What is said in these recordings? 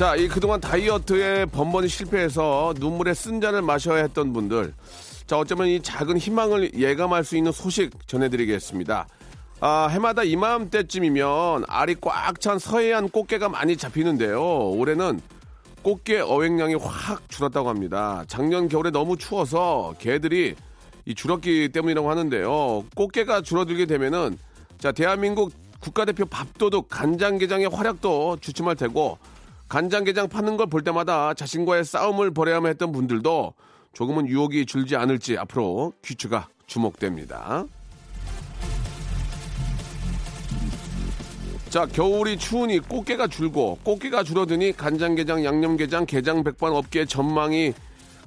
자, 이 그동안 다이어트에 번번이 실패해서 눈물에 쓴 잔을 마셔야 했던 분들. 자, 어쩌면 이 작은 희망을 예감할 수 있는 소식 전해드리겠습니다. 아, 해마다 이맘때쯤이면 알이 꽉 찬 서해안 꽃게가 많이 잡히는데요. 올해는 꽃게 어획량이 확 줄었다고 합니다. 작년 겨울에 너무 추워서 개들이 이 줄었기 때문이라고 하는데요. 꽃게가 줄어들게 되면은 자, 대한민국 국가대표 밥도둑 간장게장의 활약도 주춤할 테고 간장게장 파는 걸 볼 때마다 자신과의 싸움을 벌여야만 했던 분들도 조금은 유혹이 줄지 않을지 앞으로 귀추가 주목됩니다. 자, 겨울이 추우니 꽃게가 줄고 꽃게가 줄어드니 간장게장, 양념게장, 게장 백반 업계의 전망이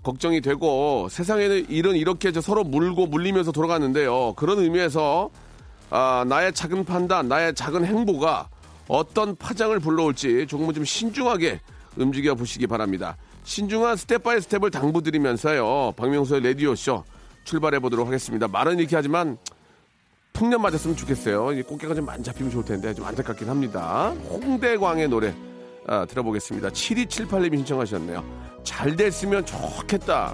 걱정이 되고 세상에는 일은 이렇게 저 서로 물고 물리면서 돌아가는데요. 그런 의미에서 아, 나의 작은 판단, 나의 작은 행보가 어떤 파장을 불러올지 조금은 좀 신중하게 움직여 보시기 바랍니다. 신중한 step by step을 당부드리면서요. 박명수의 라디오쇼 출발해 보도록 하겠습니다. 말은 이렇게 하지만 풍년 맞았으면 좋겠어요. 이 꽃게가 좀 많이 잡히면 좋을 텐데 좀 안타깝긴 합니다. 홍대광의 노래 아, 들어보겠습니다. 7278님이 신청하셨네요. 잘 됐으면 좋겠다.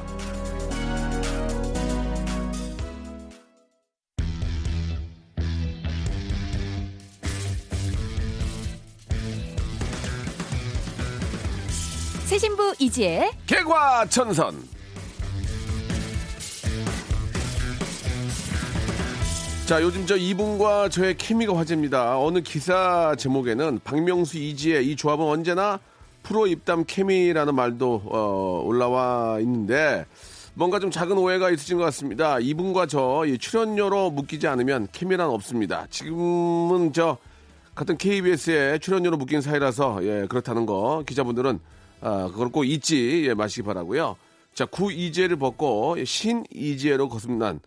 새 신부 이지혜 개과천선. 자, 요즘 저 이분과 저의 케미가 화제입니다. 어느 기사 제목에는 박명수 이지혜 이 조합은 언제나 프로 입담 케미라는 말도 어, 올라와 있는데 뭔가 좀 작은 오해가 있으신 것 같습니다. 이분과 저이 출연료로 묶이지 않으면 케미란 없습니다. 지금은 저 같은 KBS에 출연료로 묶인 사이라서 예, 그렇다는 거 기자분들은 아, 그걸 꼭 잊지 예, 마시기 바라고요. 자, 구이지혜를 벗고 신이지혜로 거듭난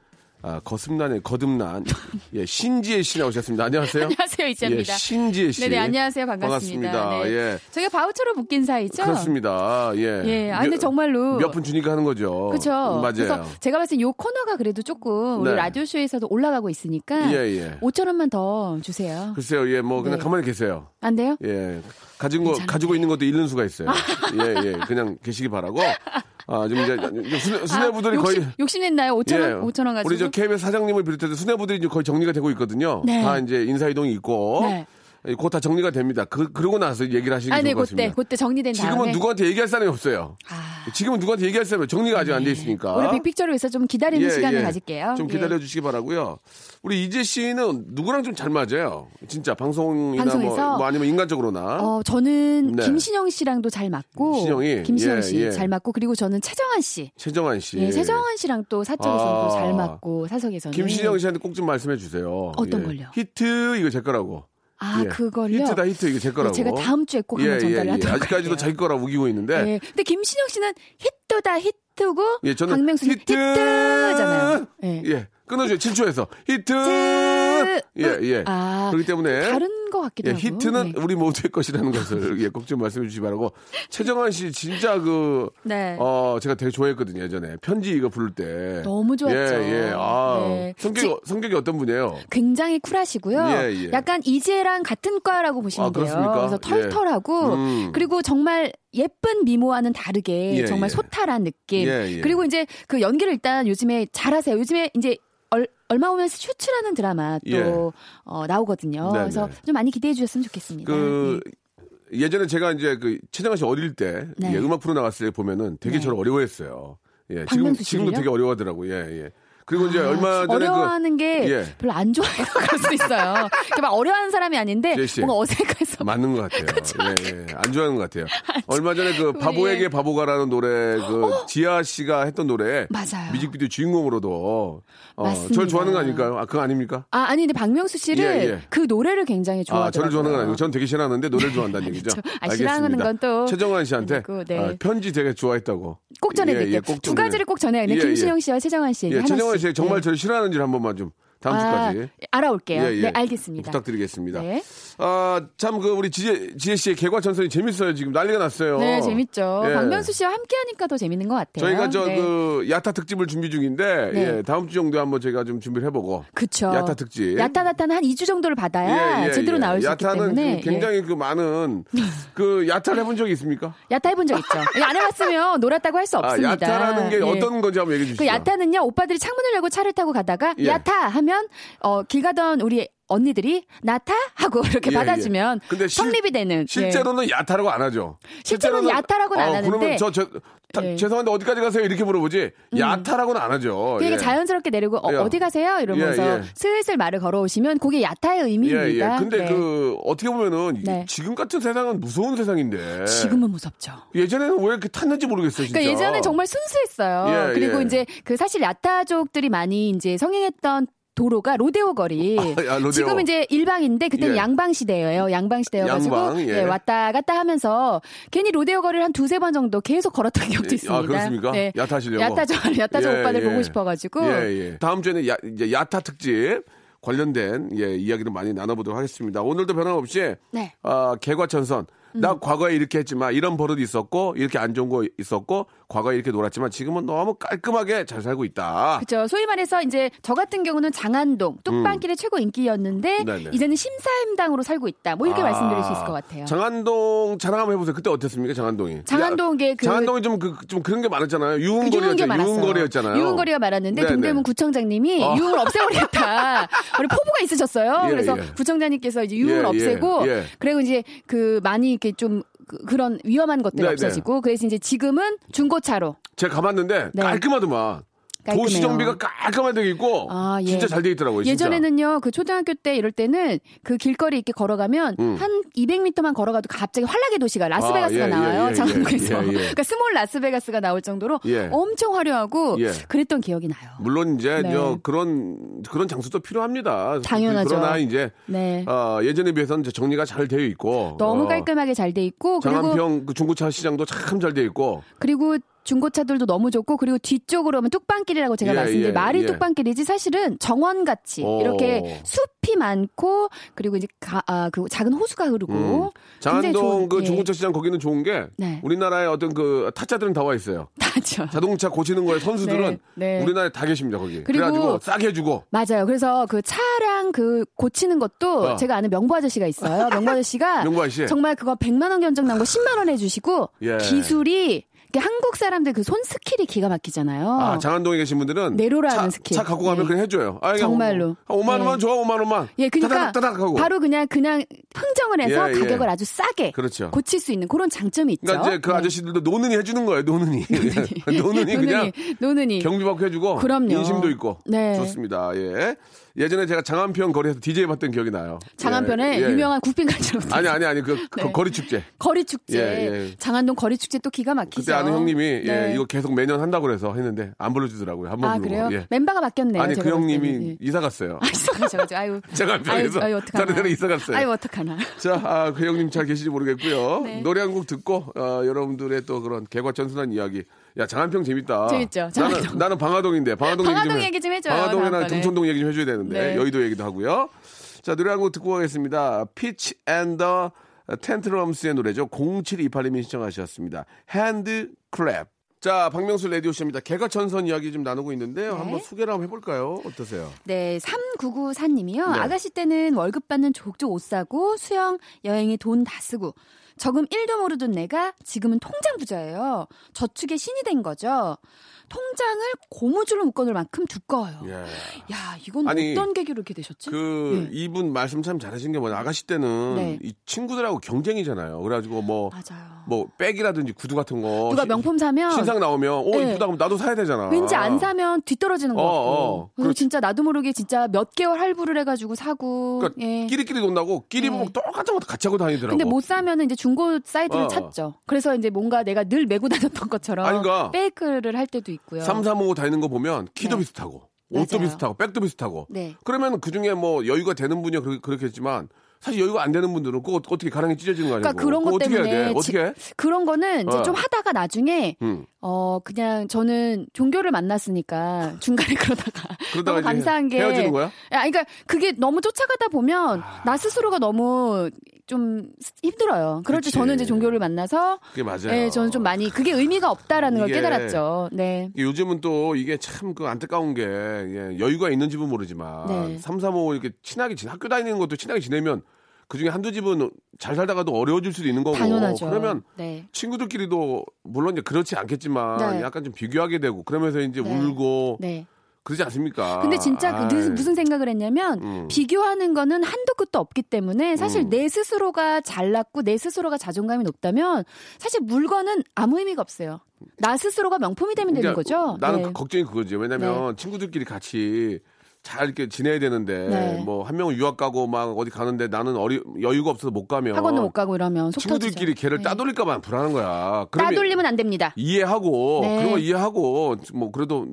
아, 거듭난에 거듭난 예, 신지혜 씨 나오셨습니다. 안녕하세요. 안녕하세요 이지혜입니다. 예, 신지혜 씨. 네네 안녕하세요 반갑습니다. 반갑습니다. 네. 예. 저희가 바우처로 묶인 사이죠. 그렇습니다. 예. 예, 아, 근데 정말로- 몇 분 주니까 하는 거죠. 그렇죠. 맞아요. 그래서 제가 봤을 때이 코너가 그래도 조금 우리 네. 라디오 쇼에서도 올라가고 있으니까 예, 예. 5천 원만 더 주세요. 글쎄요, 예, 뭐 그냥 네. 가만히 계세요. 안 돼요? 예, 가진 거 괜찮은데. 가지고 있는 것도 잃는 수가 있어요. 예, 예, 그냥 계시기 바라고. 아, 좀 이제 수뇌, 수뇌부들이 아, 욕심, 거의 욕심냈나요? 5천 원, 5천 원 가지고. 우리 저 KBS 사장님을 비롯해서 수뇌부들이 이제 거의 정리가 되고 있거든요. 네. 다 이제 인사 이동이 있고. 네. 곧 다 정리가 됩니다. 그, 그러고 나서 얘기를 하시기 아, 좋을 네, 것 그때. 그때 정리된 지금은 다음에. 누구한테 얘기할 사람이 없어요. 아, 지금은 누구한테 얘기할 사람이 없어요. 정리가 아직 안돼 있으니까. 우리 빅픽처를 위해서 좀 기다리는 시간을 가질게요. 좀 예. 기다려 주시기 바라고요. 우리 이재 씨는 누구랑 좀 잘 맞아요? 진짜 방송이나 뭐, 방송에서? 뭐 아니면 인간적으로나. 어, 저는 네. 김신영 씨랑도 잘 맞고. 신영이? 김신영 예, 씨 예. 잘 맞고. 그리고 저는 최정한 씨. 최정환 씨. 예, 최정한 씨랑 또 사적에서도 아. 잘 맞고, 사석에서는. 김신영 씨한테 꼭 좀 말씀해 주세요. 어떤 예. 걸요? 히트 이거 제 거라고. 아, 예. 그걸요? 히트다 히트 이게 제 거라고. 제가 다음 주에 꼭 한번 전달을 하도록 아직까지도. 자기 거라고 우기고 있는데. 예. 근데 김신영 씨는 히트다 히트고 예, 저는 박명수는 히트! 히트잖아요. 예. 예. 끊어줘요. 7초에서 히트. 히트! 예, 예. 아, 그렇기 때문에 다른 것 같기도 예, 하고. 히트는 네. 우리 모두의 것이라는 것을 예, 꼭 좀 말씀해 주시기 바라고. 최정환 씨 진짜 그 네. 어, 제가 되게 좋아했거든요, 예전에. 편지 이거 부를 때. 너무 좋았죠. 예, 예. 아, 네. 성격이, 지- 성격이 어떤 분이에요? 굉장히 쿨하시고요. 예, 예. 약간 이재랑 같은 과라고 보시면 아, 돼요. 그렇습니까? 그래서 털털하고 음. 그리고 정말 예쁜 미모와는 다르게 예, 정말 예. 소탈한 느낌. 예, 예. 그리고 이제 그 연기를 일단 요즘에 잘하세요. 요즘에 이제 얼, 얼마 후면 슈츠라는 드라마 또 예. 어, 나오거든요. 네네. 그래서 좀 많이 기대해 주셨으면 좋겠습니다. 그, 네. 예전에 제가 이제 그 최정환 씨 어릴 때 네. 예, 음악 프로 나갔을 때 보면은 되게 네. 저를 어려워했어요. 예, 지금, 지금도? 되게 어려워하더라고요. 예, 예. 그리고 이제 얼마 전에 어려워하는 게 예. 별로 안 좋아해서 그럴 수도 있어요. 그러니까 막 어려워하는 사람이 아닌데. 뭔가 어색해서 그 맞는 것 같아요. 예, 예. 안 좋아하는 것 같아요. 얼마 전에 그 바보에게 바보가라는 노래 그 지아 씨가 했던 노래 어? 맞아요. 뮤직비디오 주인공으로도 어, 맞습니다. 저를 좋아하는 거 아닐까요? 아, 그거 아닙니까? 아 아니 근데 박명수 씨를 예, 예. 그 노래를 굉장히 좋아하더라고요. 아, 저를 좋아하는 건 아니고 전 되게 싫어하는데 노래를 좋아한다는 얘기죠. 아, 싫어하는 건 또 최정환 씨한테 아니고, 네. 아, 편지 되게 좋아했다고. 꼭 전해드릴게요. 예, 예, 꼭두 전해- 가지를 꼭 전해야겠네요. 예, 예. 김신영 씨와 최정환 씨에게 예, 하나씩. 씨 정말 네. 저를 싫어하는지를 한 번만 좀 다음 아, 주까지 알아올게요. 예, 예. 네, 알겠습니다. 부탁드리겠습니다. 네. 아, 참, 그, 우리 지혜, 지혜 씨의 개과천선이 재밌어요. 지금 난리가 났어요. 네, 재밌죠. 예. 박명수 씨와 함께 하니까 더 재밌는 것 같아요. 저희가 저, 네. 그, 야타 특집을 준비 중인데, 네. 예, 다음 주 정도에 한번 제가 좀 준비를 해보고. 그쵸. 야타 특집. 야타 나타는 한 2주 정도를 받아야 예, 예, 제대로 예. 나올 수 있기 야타는 때문에. 그 굉장히 그 많은, 그, 야타를 해본 적이 있습니까? 예. 야타 해본 적 있죠. 이거 안 해봤으면 놀았다고 할수 아, 없습니다. 야타라는 게 예. 어떤 건지 한번 얘기해 주시죠. 그 야타는요, 오빠들이 창문을 열고 차를 타고 가다가 예. 야타 하면 어, 길 가던 우리 언니들이 나타 하고 이렇게 예, 받아주면 예. 근데 실- 성립이 되는. 예. 실제로는 야타라고 안 하죠. 실제로는 야타라고는 안 어, 하는데. 그러면 저, 저, 다- 예. 죄송한데 어디까지 가세요? 이렇게 물어보지. 야타라고는 안 하죠. 되게 예. 자연스럽게 내리고 어, 예. 어디 가세요? 이러면서 예, 예. 슬슬 말을 걸어오시면 그게 야타의 예, 의미입니다. 예. 근데 네. 그, 어떻게 보면은, 이- 네. 지금 같은 세상은 무서운 세상인데. 지금은 무섭죠. 예전에는 왜 이렇게 탔는지 모르겠어요, 진짜. 그러니까 예전엔 정말 순수했어요. 예, 그리고 예. 이제 그 사실 야타족들이 많이 이제 성행했던 도로가 로데오 거리. 아, 야, 로데오. 지금 이제 일방인데 그때는 예. 양방 시대예요. 양방 시대여가지고 양방, 예. 예, 왔다 갔다 하면서 괜히 로데오 거리를 한 두세 번 정도 계속 걸었던 기억도 예, 있습니다. 아, 그렇습니까? 네. 야타 하시려고? 야타족, 야타족 예, 오빠들 예. 보고 싶어가지고. 다음 주에는 야, 이제 야타 특집 관련된 예, 이야기를 많이 나눠보도록 하겠습니다. 오늘도 변함없이 네. 아, 개과천선. 나 과거에 이렇게 했지만 이런 버릇이 있었고 이렇게 안 좋은 거 있었고 과거에 이렇게 놀았지만 지금은 너무 깔끔하게 잘 살고 있다. 그렇죠. 소위 말해서 이제 저 같은 경우는 장안동 뚝방길의 최고 인기였는데 음. 네네. 이제는 심사임당으로 살고 있다. 뭐 이렇게 아, 말씀드릴 수 있을 것 같아요. 장안동 자랑 한번 해보세요. 그때 어땠습니까, 장안동이? 장안동에 그- 장안동이 좀, 그, 좀 그런 게 많았잖아요. 그 유흥거리였잖아요. 유흥거리였잖아요. 유흥거리가 많았는데 네네. 동대문 구청장님이 어. 유흥을 없애버리겠다. 우리 포부가 있으셨어요. 예, 그래서 예. 구청장님께서 이제 유흥을 예, 예, 없애고 예. 그리고 이제 그 많이 이렇게 좀 그, 런 위험한 것들이 네네. 없어지고 그래서 이제 지금은 중고차로 제가 가봤는데 네. 깔끔하더만. 깔끔해요. 도시 정비가 깔끔하게 돼 있고 아, 예. 진짜 잘 돼 있더라고요. 진짜. 예전에는요, 그 초등학교 때 이럴 때는 그 길거리 이렇게 걸어가면 음. 한 200m만 걸어가도 갑자기 환락의 도시가 라스베가스가 아, 예, 나와요. 예, 예, 장안동에서. 예, 예. 그러니까 small 라스베가스가 나올 정도로 예. 엄청 화려하고 예. 그랬던 기억이 나요. 물론 이제 네. 저 그런 그런 장소도 필요합니다. 당연하죠. 그러나 이제 네. 어, 예전에 비해서는 정리가 잘 되어 있고 너무 어, 깔끔하게 잘 돼 있고 장안평 그 중고차 시장도 참 잘 돼 있고 그리고 중고차들도 너무 좋고 그리고 뒤쪽으로 오면 뚝방길이라고 제가 예, 말씀드린 예, 말이 예. 뚝방길이지 사실은 정원같이 오. 이렇게 숲이 많고 그리고 이제 가, 아, 그 작은 호수가 흐르고 음. 장안동 그 예. 중고차 시장 거기는 좋은 게 네. 우리나라의 어떤 그 타짜들은 다 와 있어요. 맞죠. 자동차 고치는 거에 선수들은 네, 네. 우리나라에 다 계십니다 거기. 그리고- 그래가지고 싸게 해주고 맞아요. 그래서 그 차량 그 고치는 것도 어. 제가 아는 명부 아저씨가 있어요. 명부 아저씨가 명부 아저씨? 정말 그거 100만 원 견적 난거 10만 원 해주시고 예. 기술이 한국 사람들 그 손 skill이 기가 막히잖아요. 아 장안동에 계신 분들은 내로라는 차, 스킬. 차 갖고 가면 네. 그냥 해줘요. 아, 그냥 정말로. 한 5만 원만 네. 줘, 5만 원만. 예, 그러니까 따닥 따닥 하고. 바로 그냥 그냥 흥정을 해서 예, 예. 가격을 아주 싸게 그렇죠. 고칠 수 있는 그런 장점이 있죠. 그러니까 이제 그 네. 아저씨들도 노느니 해주는 거예요. 노느니. 노느니 그냥 노느니, 노는이. 경비 받고 해주고 그럼요. 인심도 있고 네. 좋습니다. 예. 예전에 제가 장안평 거리에서 DJ 봤던 기억이 나요. 장안편에 예, 예. 유명한 국빈관처럼 아니 아니 아니 그, 그 네. 거리 축제. 거리 축제, 예, 예. 장안동 거리 축제 또 기가 막히죠. 그때 아는 형님이 예, 네. 이거 계속 매년 한다고 그래서 했는데 안 불러주더라고요. 한번 아 부르고. 그래요? 예. 멤버가 바뀌었네요. 아니 그볼 형님이. 이사 갔어요. 아, 있어가지고 아유. 장안평에서 아유, 아유, 어떡하나. 다른 데로 이사 갔어요. 아유 어떡하나. 자, 아, 그 형님 잘 계시지 모르겠고요. 네. 노래 한 곡 듣고 어, 여러분들의 또 그런 개과천선한 이야기. 야, 장안평 재밌다. 재밌죠, 나는 장안평. 나는 방화동인데 방화동, 방화동 얘기, 얘기 좀 해줘요, 방화동이나. 금천동 얘기 좀 해줘야 되는데 네. 여의도 얘기도 하고요. 자, 노래 한 곡 듣고 가겠습니다. Fitz and the Tantrums의 노래죠. 0728님이 신청하셨습니다. HandClap. 자, 박명수 라디오쇼입니다. 개과천선 이야기 좀 나누고 있는데요. 네. 한번 소개를 한번 해볼까요? 어떠세요? 네, 3994님이요. 네. 아가씨 때는 월급 받는 족족 옷 사고 수영, 여행에 돈 다 쓰고 적금 1도 모르던 내가 지금은 통장 부자예요. 저축의 신이 된 거죠. 통장을 고무줄로 묶어놓을 만큼 두꺼워요. 예. 야, 이건 아니, 어떤 계기로 이렇게 되셨지? 그 예. 이분 말씀 참 잘하신 게 뭐냐 아가씨 때는 네. 이 친구들하고 경쟁이잖아요. 그래가지고 뭐 맞아요. 뭐 백이라든지 구두 같은 거 누가 시- 명품 사면 신상 나오면 오 네. 이쁘다 그럼 나도 사야 되잖아. 왠지 안 사면 뒤떨어지는 것 어, 같고. 어. 그래서 그렇지. 진짜 나도 모르게 진짜 몇 개월 할부를 해가지고 사고. 그러니까 예. 끼리끼리 논다고 끼리 네. 보고 똑같은 것도 같이 하고 다니더라고. 근데 못 사면은 이제 중고 사이트를 어. 찾죠. 그래서 이제 뭔가 내가 늘 메고 다녔던 것처럼 아닌가? 페이크를 할 때도 있고 요. 삼삼오오 다니는 거 보면 키도 네. 비슷하고 옷도 맞아요. 비슷하고 백도 비슷하고. 네. 그러면 그 중에 뭐 여유가 되는 분이야 그렇- 그렇겠지만 사실 여유가 안 되는 분들은 그거 어떻게 가랑이 찢어지는 거 아니고. 그러니까 그런 그거 것 어떻게 해야 때문에 돼? 어떻게 해? 그런 거는 이제 어. 좀 하다가 나중에 음. 어 그냥 저는 종교를 만났으니까 중간에 그러다가 그러다가 너무 감사한 게 헤어지는 거야? 야, 그러니까 그게 너무 쫓아가다 보면 나 스스로가 너무 좀 힘들어요. 그럴 때 그치. 저는 이제 종교를 만나서 그게 맞아요. 예, 저는 좀 많이 그게 의미가 없다라는 걸 깨달았죠. 네. 요즘은 또 이게 참 그 안타까운 게 예, 여유가 있는 집은 모르지만 네. 삼삼오오 이렇게 친하게 지 학교 다니는 것도 친하게 지내면 그 중에 한두 집은 잘 살다가도 어려워질 수도 있는 거고 당연하죠. 그러면 네. 친구들끼리도 물론 이제 그렇지 않겠지만 네. 약간 좀 비교하게 되고 그러면서 이제 네. 울고 네. 그러지 않습니까? 근데 진짜 그. 무슨, 생각을 했냐면 음. 비교하는 거는 한도 끝도 없기 때문에 사실 음. 내 스스로가 잘났고 내 스스로가 자존감이 높다면 사실 물건은 아무 의미가 없어요. 나 스스로가 명품이 되면 되는 그러니까 거죠. 나는 네. 그 걱정이 그거지. 왜냐면 친구들끼리 같이 잘 이렇게 지내야 되는데 네. 뭐한 명은 유학 가고 막 어디 가는데 나는 어리, 여유가 없어서 못 가면 학원도 못 가고 이러면 속 친구들끼리. 걔를 네. 따돌릴까 봐 불안한 거야. 따돌리면 안 됩니다. 이해하고 네. 그런 거 이해하고 뭐 그래도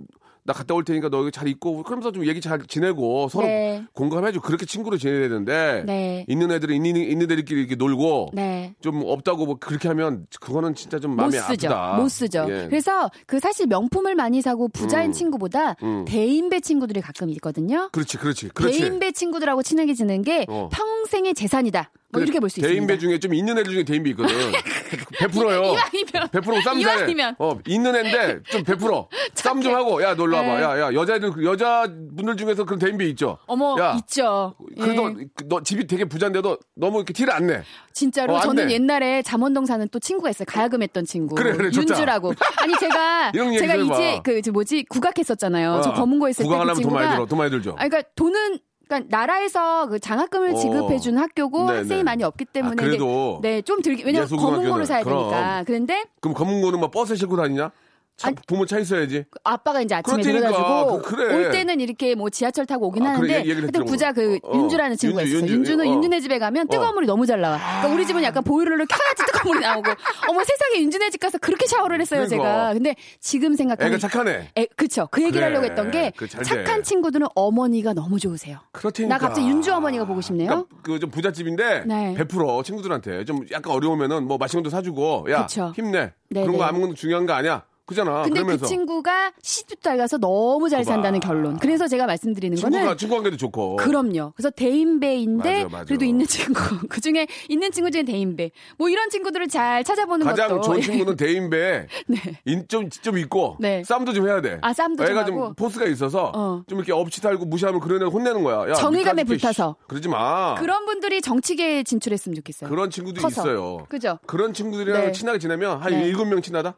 나 갔다 올 테니까 너 여기 잘 있고 그러면서 좀 얘기 잘 지내고 서로 네. 공감해주고 그렇게 친구로 지내야 되는데 네. 있는 애들은 있는, 있는 애들끼리 이렇게 놀고 네. 좀 없다고 뭐 그렇게 하면 그거는 진짜 좀못 마음이 쓰죠. 아프다. 못 쓰죠. 예. 그래서 그 사실 명품을 많이 사고 부자인 음. 친구보다 음. 대인배 친구들이 가끔 있거든요. 그렇지, 그렇지, 그렇지. 대인배 친구들하고 친하게 지내는 게 어. 평생의 재산이다. 뭐 이렇게 볼 수 있습니다. 대인배 중에 좀 있는 애들 중에 대인배 있거든. 100%요. 이왕이면 100%쌈 잘해. 이왕이면. 어, 있는 애인데 좀 100%. 쌈좀 하고, 야, 놀러 와봐. 네. 야, 야, 여자애들, 그 여자분들 중에서 그런 대인배 있죠. 어머 야, 있죠. 그래도 예. 너 집이 되게 부자인데도 너무 이렇게 티를 안 내. 진짜로 어, 안 저는 돼. 옛날에 잠원동 사는 또 친구가 있어요. 가야금했던 친구. 그래, 그래. 윤주라고. 아니 제가 제가. 이제 그저 뭐지 국악했었잖아요. 저 어, 검은고 있을 때그 구강하려면 돈 많이 친구가 들어, 돈 많이 들죠. 아니, 그러니까 돈은 그러니까 나라에서 그 장학금을 어. 지급해 준 학교고 네, 학생이 네. 많이 없기 때문에 아, 그래도 이제 네좀 들기 왜냐면 검은고를 사야 그럼. 되니까. 그런데 그럼 검은 거는 막 버스 싣고 다니냐? 차, 아니, 부모 차 있어야지. 아빠가 이제 아침에. 데려다주고 그- 그래. 올 때는 이렇게 뭐 지하철 타고 오긴 아, 그래, 하는데 얘- 얘기를 하여튼 부자 그 거. 어, 윤주라는 친구가 윤주, 있어요. 윤주, 윤주는 어. 윤주네 집에 가면 뜨거운 어. 물이 너무 잘 나와. 그러니까 우리 집은 약간 보일러를 켜야지 뜨거운 물이 나오고 어머 세상에 윤주네 집 가서 그렇게 샤워를 했어요 그러니까. 제가. 근데 지금 생각하면 애가 착하네. 에, 그쵸. 그 얘기를 그래. 하려고 했던 게 그잘 착한 돼. 친구들은 어머니가 너무 좋으세요. 그렇다니까. 나 갑자기 윤주 어머니가 보고 싶네요. 그좀 부잣집인데 네. 100% 친구들한테 좀 약간 어려우면은 뭐 맛있는 것도 사주고 야 그쵸. 힘내 네, 그런 거 네. 아무것도 중요한 거 아니야 그잖아 근데 그러면서 그 친구가 시집 잘 가서 너무 잘 그거 산다는 봐. 결론. 그래서 제가 말씀드리는 친구가 거는 친구 관계도 좋고 그럼요. 그래서 대인배인데 맞아, 맞아. 그래도 있는 친구 그 중에 있는 친구 중에 대인배 뭐 이런 친구들을 잘 찾아보는 가장 것도 좋은 친구는 대인배 네. 인좀 좀 있고 네. 싸움도 좀 해야 돼. 아, 좀 애가 하고? 좀 포스가 있어서 어. 좀 이렇게 업치 달고 무시하면 그런 애 혼내는 거야. 야, 정의감에 불타서. 씨, 그러지 마. 그런 분들이 정치계에 진출했으면 좋겠어요. 그런 친구들이 커서. 있어요. 그죠? 그런 친구들이랑 네. 친하게 지내면 한 네. 일곱 명 친하다?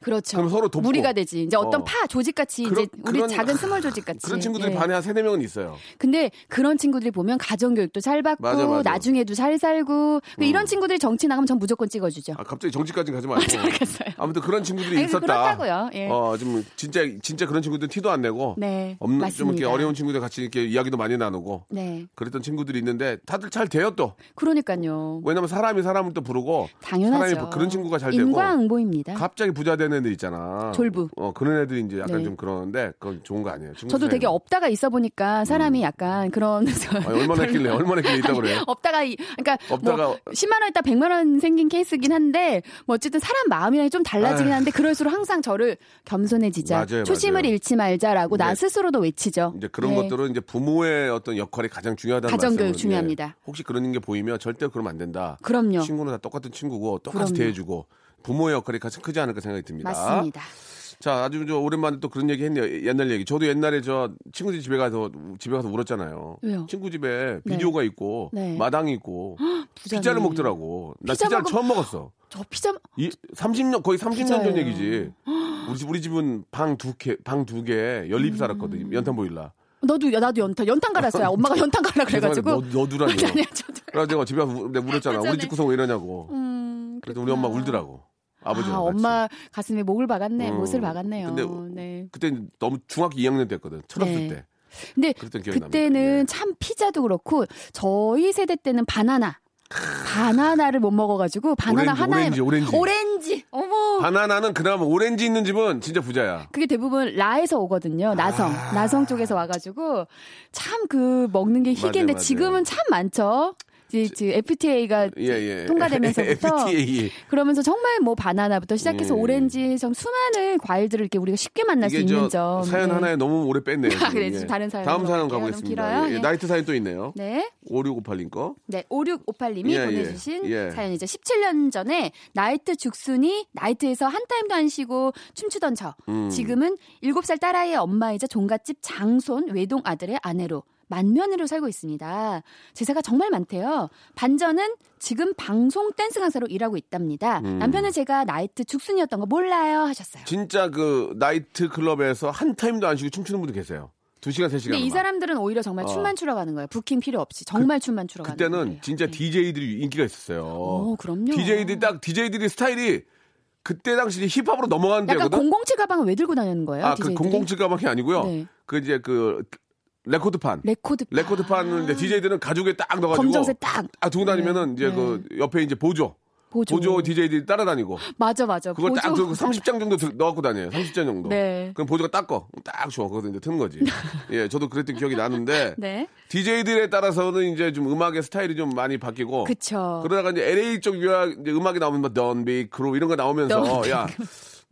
그렇죠. 그럼 서로 돕고. 무리가 되지. 이제 어떤 어. 파 조직 같이 그런- 이제 우리 그런- 작은 small 조직 같이. 그런 친구들이 예. 반에 한 세네 명은 있어요. 근데 그런 친구들이 보면 가정 교육도 잘 받고 맞아, 맞아. 나중에도 잘 살고 그 이런 친구들이 정치 나가면 전 무조건 찍어주죠. 아, 갑자기 정치까지 가지 말고. 아무튼 그런 친구들이 아니, 있었다. 그렇다고요. 예. 어, 좀 진짜 진짜 그런 친구들 티도 안 내고 네, 없는 좀 이렇게 맞습니다. 어려운 친구들 같이 이렇게 이야기도 많이 나누고 네. 그랬던 친구들이 있는데 다들 잘 돼요 또. 그러니까요. 왜냐면 사람이 사람을 또 부르고 당연하죠. 사람이 그런 친구가 잘 되고 인과응보입니다. 갑자기 부자 되는 애들 있잖아. 졸부. 어, 그런 애들이 이제 약간 네. 좀 그러는데 그건 좋은 거 아니에요. 저도 되게. 없다가 있어 보니까 사람이 약간 그런 아니, 얼마나 했길래 얼마나 했길래 있다고 그래요. 없다가 이- 그러니까 없다가- 뭐 10만 원 있다 100만 원 생긴 케이스긴 한데 뭐 어쨌든 사람 마음이랑 좀 달라지긴. 한데 그럴수록 항상 저를 겸손해지자 맞아요, 초심을 맞아요. 잃지 말자라고 나 네. 스스로도 외치죠. 이제 그런 네. 것들은 이제 부모의 어떤 역할이 가장 중요하다는 가정교육 중요합니다. 예. 혹시 그런 게 보이면 절대 그러면 안 된다. 그럼요. 친구는 다 똑같은 친구고 똑같이 그럼요. 대해주고 부모의 역할이 가장 크지 않을까 생각이 듭니다. 맞습니다. 자, 아주 저 오랜만에 또 그런 얘기 했네요. 옛날 얘기. 저도 옛날에 저 친구들 집에 가서 집에 가서 울었잖아요. 왜요? 친구 집에 비디오가 있고 네. 마당이 있고 부자네. 피자를 먹더라고. 나 피자 피자를 먹어- 처음 먹었어. 저 피자 이 30년 거의 30년 전. 얘기지. 우리 집 우리 집은 방 두 개 방 두개 연립 음. 살았거든. 연탄 보일라. 너도 나도 연탄 연탄 갈았어요. 엄마가 연탄 갈라 그래가지고 너, 너두라뇨. 아니 아니야 저도. 그래서 내가 집에 가서 내가 울었잖아. 우리. 집 구성 왜 이러냐고. 음, 그래서 우리 엄마 울더라고. 아버지랑 아. 엄마 가슴에 목을 박았네, 어. 못을 박았네요. 근데 네. 그때 너무 중학교 2학년 때였거든. 철없을 네. 때. 근데 그때는. 예. 참 피자도 그렇고 저희 세대 때는 바나나. 바나나를 못 먹어가지고 바나나 오렌지, 하나에 오렌지, 오렌지. 오렌지. 어머 바나나는 그나마 오렌지 있는 집은 진짜 부자야. 그게 대부분 LA에서 오거든요. 나성 나성 쪽에서 와가지고 참 그 먹는 게 희귀인데 아. 지금은 참 많죠. 이제, FTA가 예, 예. 통과되면서부터 FTA. 그러면서 정말 뭐 바나나부터 시작해서 예. 오렌지 좀 수많은 과일들을 이렇게 우리가 쉽게 만날 수 있는 저 점. 사연 네. 하나에 너무 오래 뺐네요. 아, 그래. 지금 다른 사연 다음 사연. 가보겠습니다. 예, 예. 나이트 사연 또 있네요. 네. 5658님 거. 네, 5658님이 예, 예. 보내주신 예. 사연이죠. 17년 전에 나이트 죽순이 나이트에서 한 타임도 안 쉬고 춤추던 저. 음. 지금은 7살 딸아이의 엄마이자 종갓집 장손 외동 아들의 아내로 맏며느리로 살고 있습니다. 제사가 정말 많대요. 반전은 지금 방송 댄스 강사로 일하고 있답니다. 음. 남편은 제가 나이트 죽순이었던 거 몰라요 하셨어요. 진짜 그 나이트 클럽에서 한 타임도 안 쉬고 춤추는 분도 계세요. 두 시간 세 시간. 근데 이 사람들은 오히려 정말 어. 춤만 추러 가는 거예요. 부킹 필요 없이 정말 춤만 추러 가는 거예요. 그때는 진짜 네. DJ들이 인기가 있었어요. 오, 그럼요. DJ들이 딱 DJ들이 스타일이 그때 당시 힙합으로 넘어가는 약간 때거든. 007 가방을 왜 들고 다니는 거예요? 아, 그 DJ들이? 007 가방이 아니고요. 네. 그 이제 그 레코드판. 레코드 레코드판은 이제 DJ들은 가죽에 딱 넣어가지고 검정색 딱 아 두고 다니면은 이제 네. 그 옆에 이제 보조 보조. 보조 DJ들이 따라다니고 맞아 맞아. 그걸 딱 보조. 들고 30장 정도 들- 넣어갖고 다녀요. 30장 정도. 네. 그럼 보조가 닦어. 딱 줘. 거기서 이제 트는 거지. 예, 저도 그랬던 기억이 나는데 네. DJ들에 따라서는 이제 좀 음악의 스타일이 좀 많이 바뀌고 그쵸. 그러다가 이제 LA 쪽 유학 이제 음악이 나오면 뭐 Don't Be Cruel 이런 거 나오면서 Don't Be 야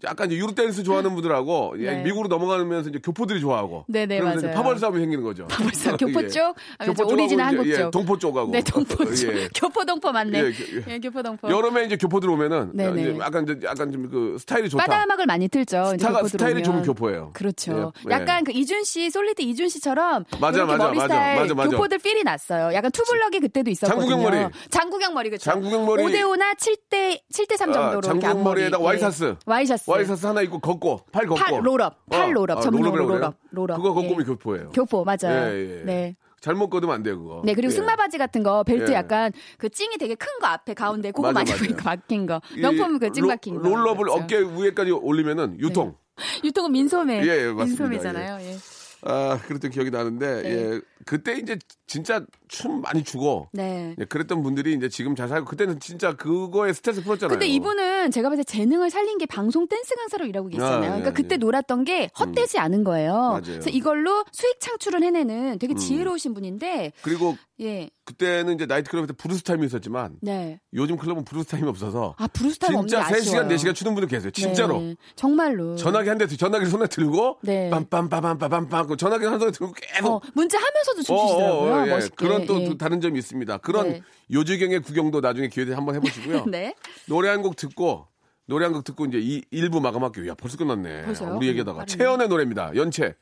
약간 이제 유로 댄스 좋아하는 분들하고 예, 네. 미국으로 넘어가면서 이제 교포들이 좋아하고 네네, 이제 맞아요. 파벌 싸움이 생기는 거죠. 벌써 교포 예. 쪽, 교포 오리지널 한국 쪽. 예, 동포 쪽하고 네, 동포 쪽. 예. 교포 동포 맞네. 예, 예, 예. 교포 동포. 여름에 이제 교포 들어오면은 네네. 이제 약간 이제 약간 좀 그 스타일이 좋다. 바다 음악을 많이 틀죠. 스타가 스타일이. 좀 교포예요. 그렇죠. 예, 예. 약간 그 이준 씨, 솔리드 이준 씨처럼 맞아, 맞아, 머리 맞아, 스타일 맞아, 맞아. 교포들 feel이 났어요. 약간 투블럭이 그때도 있었거든요. 장국영 머리. 장국영 머리 그렇죠. 장국영 머리. 5대 5나 7대 7대 3 아, 정도로 장국영 앞머리. 머리에다가 예. 와이셔츠. 와이셔츠. 와이셔츠 하나 입고 걷고 팔 걷고 팔 롤업. 팔 롤업. 전문용어로 롤업이라고 그래요? 롤업. 롤업. 그거 걷고 예. 면 교포예요. 교포 맞아요. 예, 예. 네. 잘못 걷으면 안 돼요 그거. 네, 그리고 예. 승마 바지 같은 거 벨트 예. 약간 그 찡이 되게 큰 거 앞에 가운데 그거 맞아, 많이 맞아요. 보니까 박힌 거. 이 명품 그찡 로- 박힌 거. roll up을 그렇죠. 어깨 위에까지 올리면은 유통. 유통은 민소매. 예, 예, 맞습니다. 민소매잖아요. 예. 아 그랬던 기억이 나는데 네. 예 그때 이제 진짜 춤 많이 추고 네. 예, 그랬던 분들이 이제 지금 잘 살고 그때는 진짜 그거에 스트레스 풀었잖아요. 근데 이분은 제가 봤을 때 재능을 살린 게 방송 댄스 강사로 일하고 계시잖아요. 아, 예, 그러니까 그때 예. 놀았던 게 헛되지 않은 거예요. 맞아요. 그래서 이걸로 수익 창출을 해내는 되게 음. 지혜로우신 분인데, 그리고 예, 그때는 이제 나이트클럽에 브루스 타임이 있었지만 네. 요즘 클럽은 브루스 타임이 없어서 아 브루스 타임이 없는 게 진짜 아쉬워요. 3시간 4시간 추는 분들 계세요. 진짜로. 네, 정말로. 전화기 한 대 전화기를 손에 들고 네. 빰빰빰빰빰빰 전화기 한 손에 들고 계속 어, 문자 하면서도 어, 춤추시더라고요. 어, 어, 예. 멋있게. 그런 또 예. 다른 점이 있습니다. 그런 네. 요지경의 구경도 나중에 기회 되면 한번 해보시고요. 네. 노래 한 곡 듣고 노래 한 곡 듣고 이제 이 1부 마감할게요. 야 벌써 끝났네. 벌써요? 우리 얘기하다가 빠르네. 채연의 노래입니다. 연채.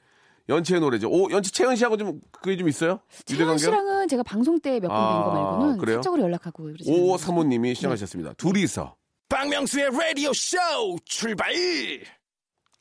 연채의 노래죠. 오, 연채 채연 씨하고 좀 그게 좀 있어요? 채연? 씨랑은 제가 방송 때 몇 번 뵌거 아, 말고는 그래요? 사적으로 연락하고 오. 사모님이 시작하셨습니다. 둘이서. 박명수의 라디오 쇼 출발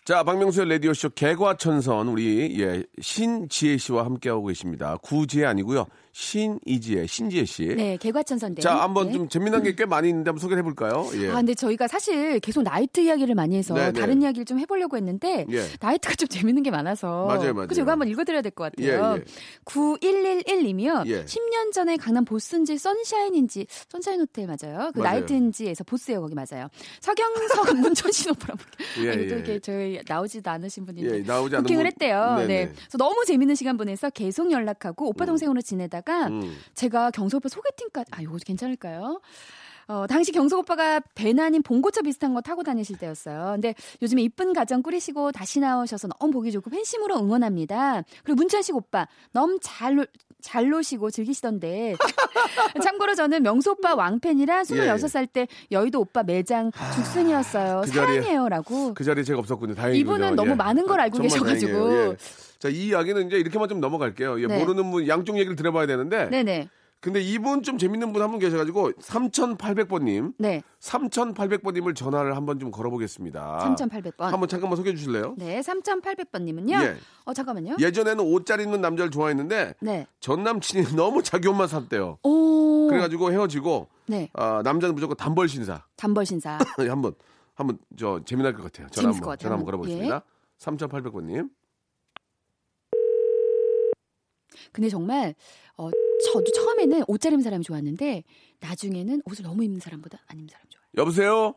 자, 박명수의 라디오쇼 개과천선 우리 예, 신지혜 씨와 함께하고 계십니다. 구지혜 아니고요. 신이지혜, 신지혜 씨. 네, 개과천선대. 자, 한번 네. 좀 재미난 게 꽤 많이 있는데 한번 소개를 해볼까요? 예. 아, 근데 저희가 사실 계속 나이트 이야기를 많이 해서 네, 네. 다른 이야기를 좀 해보려고 했는데 예. 나이트가 좀 재밌는 게 많아서 맞아요, 맞아요. 그래서 이거 한번 읽어드려야 될 것 같아요. 예, 예. 9111님이요. 예. 10년 전에 강남 보스인지 선샤인인지 선샤인 호텔 맞아요. 그 맞아요. 나이트인지에서 보스예요 거기 맞아요. 서경석 문천식 오빠랑 예, 아니, 또 예. 이렇게 저희 나오지도 않으신 분인데 예, 나오지 않은 분- 했대요. 네네. 네. 그래서 너무 재밌는 시간 보내서 계속 연락하고 오빠 동생으로 지내다가 음. 제가 경석 오빠 소개팅까지 아 이거 괜찮을까요? 어, 당시 경석 오빠가 배나 아닌 봉고차 비슷한 거 타고 다니실 때였어요. 근데 요즘에 이쁜 가정 꾸리시고 다시 나오셔서 너무 보기 좋고 팬심으로 응원합니다. 그리고 문천식 오빠 너무 잘, 노- 잘 노시고 즐기시던데. 참고로 저는 명수 오빠 왕팬이라 26살 때 여의도 오빠 매장 죽순이었어요. 그 사랑해요라고. 그 자리에 제가 없었군요. 다행이군요. 이분은 너무 많은 걸 알고 계셔가지고. 예. 자, 이 이야기는 이제 이렇게만 좀 넘어갈게요. 예, 네. 모르는 분 양쪽 얘기를 들어봐야 되는데. 네네. 근데 이분 좀 재밌는 분 한 분 계셔가지고 3,800번님, 네. 3,800번님을 전화를 한번 좀 걸어보겠습니다. 3,800번. 한번 잠깐만 소개해 주실래요? 네, 3,800번님은요. 예. 어, 잠깐만요. 예전에는 옷 잘 입는 남자를 좋아했는데 네. 전 남친이 너무 자기 옷만 샀대요. 오. 그래가지고 헤어지고 네. 아, 남자는 무조건 단벌 신사. 단벌 신사. 한번 한번 저 재미날 것 같아요. 전화 한번. 전화 한번 한번. 예. 걸어보겠습니다. 3,800번님. 근데 정말 어, 저도 처음에는 옷잘 입는 사람이 좋았는데 나중에는 옷을 너무 입는 사람보다 안 입는 사람 좋아요. 여보세요.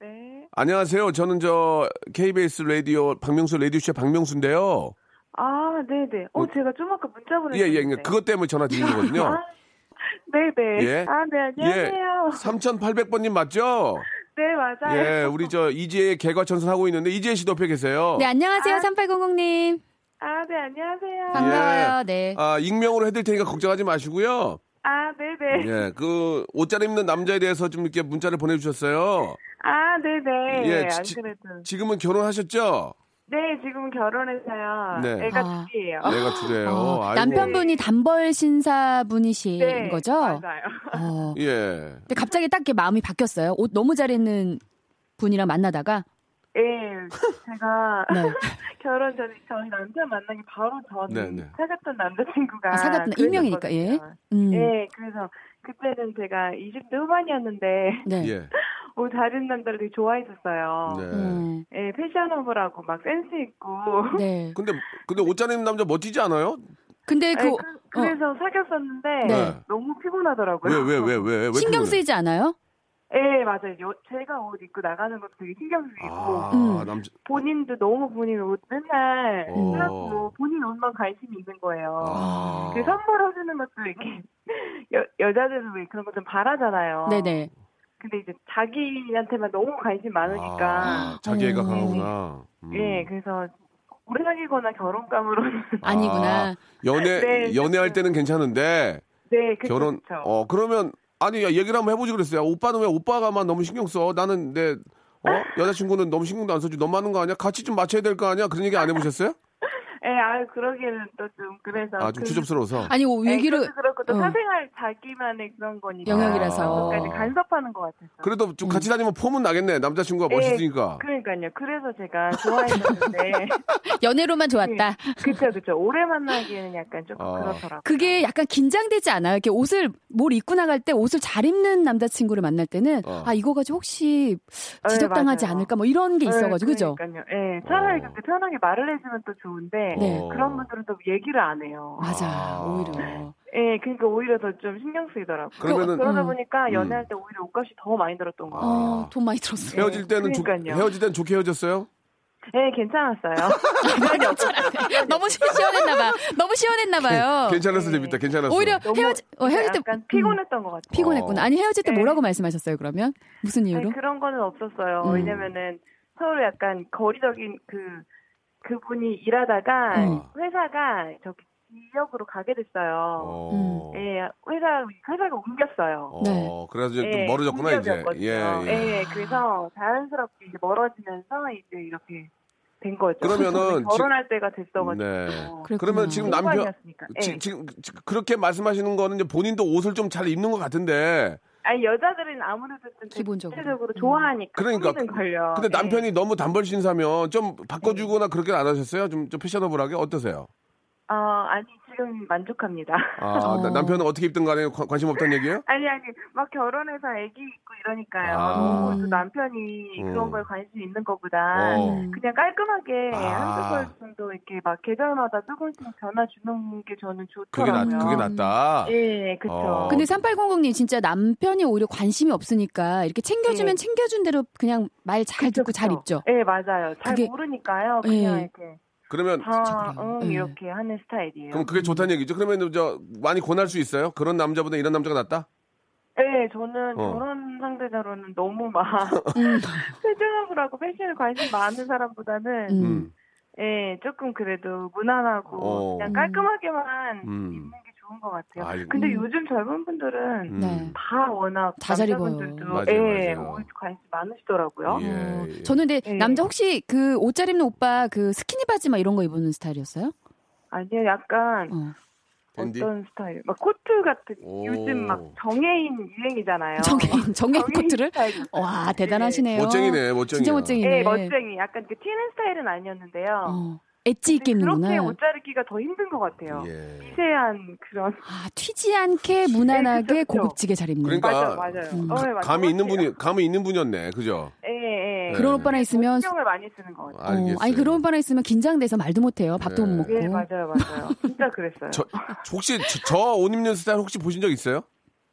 네. 안녕하세요. 저는 저 KBS 라디오 박명수 라디오쇼 박명수인데요. 아, 네네. 어, 어. 제가 좀 아까 문자 예, 보냈는데. 예. 그것 때문에 전화 드린 거거든요. 아, 네네. 예. 아, 네, 안녕하세요. 3,800번님 맞죠? 네, 맞아요. 예, 우리 저 이지혜 개과천선 하고 있는데 이지혜 씨도 옆에 계세요. 네, 안녕하세요. 아. 3800님. 아, 네, 안녕하세요. 반가워요. 네. 아, 익명으로 해드릴 테니까 걱정하지 마시고요. 아, 네네. 예, 그 옷 잘 입는 남자에 대해서 좀 이렇게 문자를 보내주셨어요. 아, 네네. 예, 안 지- 그래도. 지금은 결혼하셨죠? 네, 지금 결혼해서요. 네. 애가 아. 둘이에요. 내가 둘이에요. 어, 아이고. 남편분이 단벌 신사분이신 네, 거죠? 맞아요. 어. 예. 근데 갑자기 딱 이렇게 마음이 바뀌었어요. 옷 너무 잘 입는 분이랑 만나다가. 예, 제가 네. 결혼 전에 저희 남편 만나기 바로 전 네, 네. 사귀었던 남자친구가 아, 사귀었던 익명이니까, 예. 음. 예, 그래서 그때는 제가 20대 후반이었는데 네. 예. 옷잘 입는 남자를 되게 좋아했었어요. 네. 음. 예, 패셔너블하고 막 센스 있고. 네. 근데 근데 옷잘 입는 남자 멋지지 않아요? 근데 그, 아니, 그, 래서 사귀었었는데 네. 너무 피곤하더라고요. 왜 왜 왜 왜 왜? 신경 피곤해? 쓰이지 않아요? 예, 맞아요. 요- 제가 옷 입고 나가는 것도 되게 신경 쓰이고 아, 음. 남자. 본인도 너무 본인 옷 맨날 어. 하고 본인 옷만 관심이 있는 거예요. 아. 그 선물해주는 것도 이렇게 여, 여자들은 왜 그런 거 좀 바라잖아요. 네네. 근데 이제 자기한테만 너무 관심 많으니까 아, 자기 애가 어. 강하구나. 음. 예 그래서 오래 사귀거나 결혼감으로는 아니구나. 연애 네, 연애할 때는 괜찮은데 네 그쵸, 결혼 그쵸. 어 그러면 아니 야, 얘기를 한번 해보지 그랬어요. 오빠는 왜 오빠가만 너무 신경 써? 나는 내 어? 여자친구는 너무 신경도 안 써주 너무 많은 거 아니야? 같이 좀 맞춰야 될 거 아니야? 그런 얘기 안 해보셨어요? 예, 아 그러기에는 또 좀 그래서 아 좀 그- 추접스러워서. 아니, 뭐 예, 얘기를. 그것도 그렇고 또 어. 사생활 자기만의 그런 거니까 영역이라서. 그것까지 간섭하는 것 같아서 그래도 좀 같이 다니면 폼은 나겠네. 남자친구가 예, 멋있으니까. 그러니까요. 그래서 제가 좋아했었는데 연애로만 좋았다. 그쵸 그쵸 오래 만나기에는 약간 조금 아. 그렇더라고요. 그게 약간 긴장되지 않아요? 이렇게 옷을, 뭘 입고 나갈 때 옷을 잘 입는 남자친구를 만날 때는, 어. 아, 이거 가지고 혹시 네, 지적당하지 맞아요. 않을까? 뭐 이런 게 있어가지고, 그죠? 그러니까요. 예, 차라리 어. 그렇게 편하게 말을 해주면 또 좋은데 네. 어. 그런 분들은 또 얘기를 안 해요. 맞아, 아. 오히려. 예, 그러니까 오히려 더 좀 신경 쓰이더라고요. 그러면은- 그러다 음. 보니까 연애할 때 오히려 옷값이 더 많이 들었던 것 같아요. 어, 돈 많이 들었어요. 헤어질 때는 좋-. 헤어질 때는 좋게 헤어졌어요? 예, 괜찮았어요. 너무 시- 시원했나봐. 너무 시원했나봐요. 괜찮았어 네. 재밌다. 괜찮았어. 오히려 헤어지, 어, 헤어질 때. 약간 피곤했던 것 같아요. 피곤했구나. 아니, 헤어질 때 네. 뭐라고 말씀하셨어요, 그러면? 무슨 이유로? 아니, 그런 거는 없었어요. 음. 왜냐면은 서로 약간 거리적인 그 그분이 일하다가 음. 회사가 저기 지역으로 가게 됐어요. 어. 예, 회사 회사가 옮겼어요. 어, 네. 그래서 이제 좀 예, 멀어졌구나 이제. 예, 예. 예, 그래서 자연스럽게 이제 멀어지면서 이제 이렇게 된 거죠. 그러면은 결혼할 때가 됐어가지고. 네. 그렇구나. 그러면 지금 남편. 지, 지금 지- 그렇게 말씀하시는 거는 이제 본인도 옷을 좀 잘 입는 것 같은데. 아니 여자들은 아무래도 좀 기본적으로. 대체적으로 음. 좋아하니까 그러니까 꾸미는 걸요. 근데 예. 남편이 너무 단벌 신사면 좀 바꿔주거나 그렇게 안 하셨어요? 좀, 좀 패셔너블하게 어떠세요? 어 아니 지금 만족합니다. 아, 어. 나- 남편은 어떻게 입든 간에 관- 관심 없다는 얘기예요? 아니 아니 막 결혼해서 아기 있고 이러니까요. 아. 또 남편이 음. 그런 거에 관심 있는 것보다 어. 음. 그냥 깔끔하게 아. 한두 벌 정도 이렇게 막 계절마다 조금씩 변화 주는 게 저는 그게 낫, 좋더라고요. 그게 낫다. 예, 그쵸. 어. 근데 3800님 진짜 남편이 오히려 관심이 없으니까 이렇게 챙겨주면 네. 챙겨준 대로 그냥 말 잘 듣고 잘 그쵸. 입죠. 예, 맞아요. 잘 그게- 모르니까요. 그냥 예. 이렇게 그러면 다 그래요. 응, 예. 이렇게 하는 스타일이에요. 그럼 그게 좋다는 얘기죠. 그러면 저 많이 권할 수 있어요? 그런 남자보다 이런 남자가 낫다? 네, 저는 어. 결혼 상대자로는 너무 막 음. 패셔너블하고 패션에 관심 많은 사람보다는 음. 음. 예, 조금 그래도 무난하고 어. 그냥 깔끔하게만 음. 입는 게 좋은 것 같아요. 알- 근데 음. 요즘 젊은 분들은 음. 네. 다 워낙 입어요. 남자분들도 맞아요, 예, 맞아요. 옷 관심 많으시더라고요. 예, 어, 예. 저는 근데 예. 남자 혹시 그 옷 잘 입는 오빠 그 스키니 바지 막 이런 거 입는 스타일이었어요? 아니요, 약간 어. 댄디? 어떤 스타일? 막 코트 같은 오. 요즘 막 정해인 유행이잖아요. 정해인 정해인 코트를 스타일. 와 대단하시네요. 멋쟁이네, 멋쟁이야. 진짜 멋쟁이네. 예, 멋쟁이. 약간 그 튀는 스타일은 아니었는데요. 어, 엣지 있게 입는구나. 그렇게 옷 잘 입기가 더 힘든 것 같아요. 예. 미세한 그런. 아 튀지 않게 무난하게 네, 그쵸, 그쵸. 고급지게 잘 입는. 그러니까 맞아요, 맞아요. 음. 어, 네, 맞아요. 감이 있는. 분이 감이 있는 분이었네, 그죠? 예, 예. 그런 네. 오빠랑 있으면 신경을 많이 쓰는 것 같아요. 어, 알겠어요. 아니 그런 오빠랑 있으면 긴장돼서 말도 못해요. 밥도 네. 못 먹고. 예, 맞아요, 맞아요. 진짜 그랬어요. 저 혹시 저옷 입는 스타일 혹시 보신 적 있어요?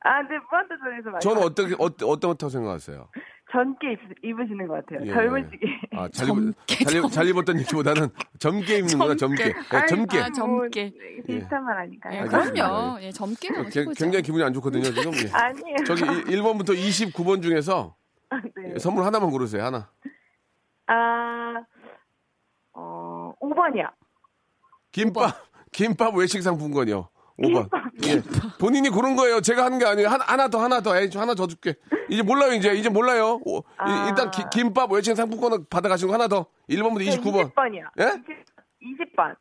아, 근데 무한도전에서 많이. 저는 어떻게 어, 어떻다고 생각하세요? 젊게 입, 입으시는 것 같아요. 예. 젊으시게. 아, 잘, 입, 젊게, 잘, 입, 잘 입었던 얘기보다는 젊게 입는구나, 젊게. 예, 젊게. 아, 젊게. 뭐, 비슷한 말 아니까요. 예. 그럼요. 예, 젊게가 게- 최고죠. 굉장히 기분이 안 좋거든요, 지금. 예. 아니에요. 저기 1번부터 29번 중에서 네. 선물 하나만 고르세요, 하나. 아, 어, 5번이요. 김밥, 김밥 외식 상품권이요. 5번. 예. 본인이 고른 거예요. 제가 하는 게 아니에요. 하나, 하나 더, 하나 더. 에이, 하나 더 줄게. 이제 몰라요, 이제. 이제 몰라요. 오, 이- 아. 일단 기- 김밥 외식 상품권을 받아가시는 거 하나 더. 1번부터 29번. 20번이요. 예? 20 번.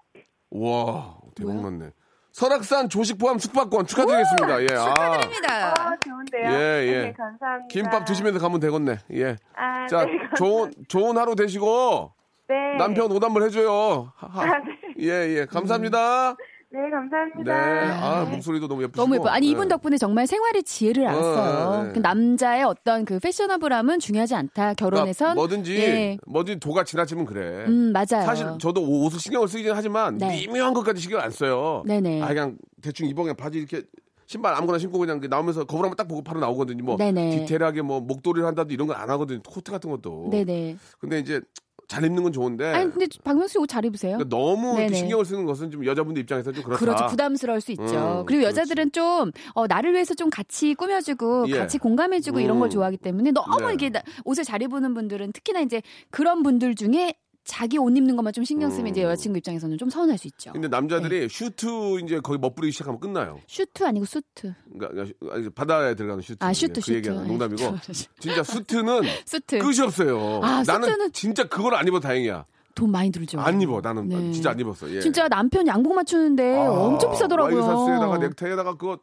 와, 대박 났네. 설악산 조식 포함 숙박권 축하드리겠습니다. 예. 아, 축하드립니다. 아, 좋은데요? 예, 예. 네, 감사합니다. 김밥 드시면서 가면 되겠네. 예. 아, 자, 네, 좋은, 좋은 하루 되시고, 네. 남편 오답 한번 해줘요. 하- 하- 아, 네. 예, 예. 감사합니다. 네, 네. 감사합니다. 아, 목소리도 너무 예쁘시고. 너무 예뻐. 아니 이분 예. 덕분에 정말 생활의 지혜를 어, 알았어요. 예. 그 남자의 어떤 그 패셔너블함은 중요하지 않다. 결혼에선 그러니까 뭐든지, 예. 뭐든지 도가 지나치면 그래. 음 맞아요. 사실 저도 옷을 신경을 쓰긴 하지만 네. 미묘한 것까지 신경 안 써요. 네네. 아, 그냥 대충 입어 그냥 바지 이렇게 신발 아무거나 신고 그냥 나오면서 거울 한번 딱 보고 바로 나오거든요. 뭐 네네. 디테일하게 뭐 목도리를 한다도 이런 건 안 하거든요. 코트 같은 것도. 네네. 근데 이제 잘 입는 건 좋은데 아니 근데 박명수 씨 옷 잘 입으세요? 그러니까 너무 네네. 신경을 쓰는 것은 좀 여자분들 입장에서 좀 그렇다. 그렇죠. 부담스러울 수 있죠. 음, 그리고 그렇지. 여자들은 좀 어, 나를 위해서 좀 같이 꾸며주고 예. 같이 공감해주고 이런 걸 음. 좋아하기 때문에 너무 네. 이게 나- 옷을 잘 입는 분들은 특히나 이제 그런 분들 중에 자기 옷 입는 것만 좀 신경 쓰면 음. 이제 여자친구 입장에서는 좀 서운할 수 있죠. 근데 남자들이 네. 슈트 이제 거의 멋부리기 시작하면 끝나요. 슈트 아니고 수트. 그러니까 아니, 바다에 들어가는 슈트. 아 슈트 그 슈트. 농담이고 예. 진짜 수트는 수트. 끝이 없어요. 아, 나는 수트는- 진짜 그걸 안 입어 다행이야. 돈 많이 들죠. 안 입어. 나는 네. 진짜 안 입었어. 예. 진짜 남편 양복 맞추는데 아, 엄청 비싸더라고요. 와이셔츠에다가 넥타이에다가 그거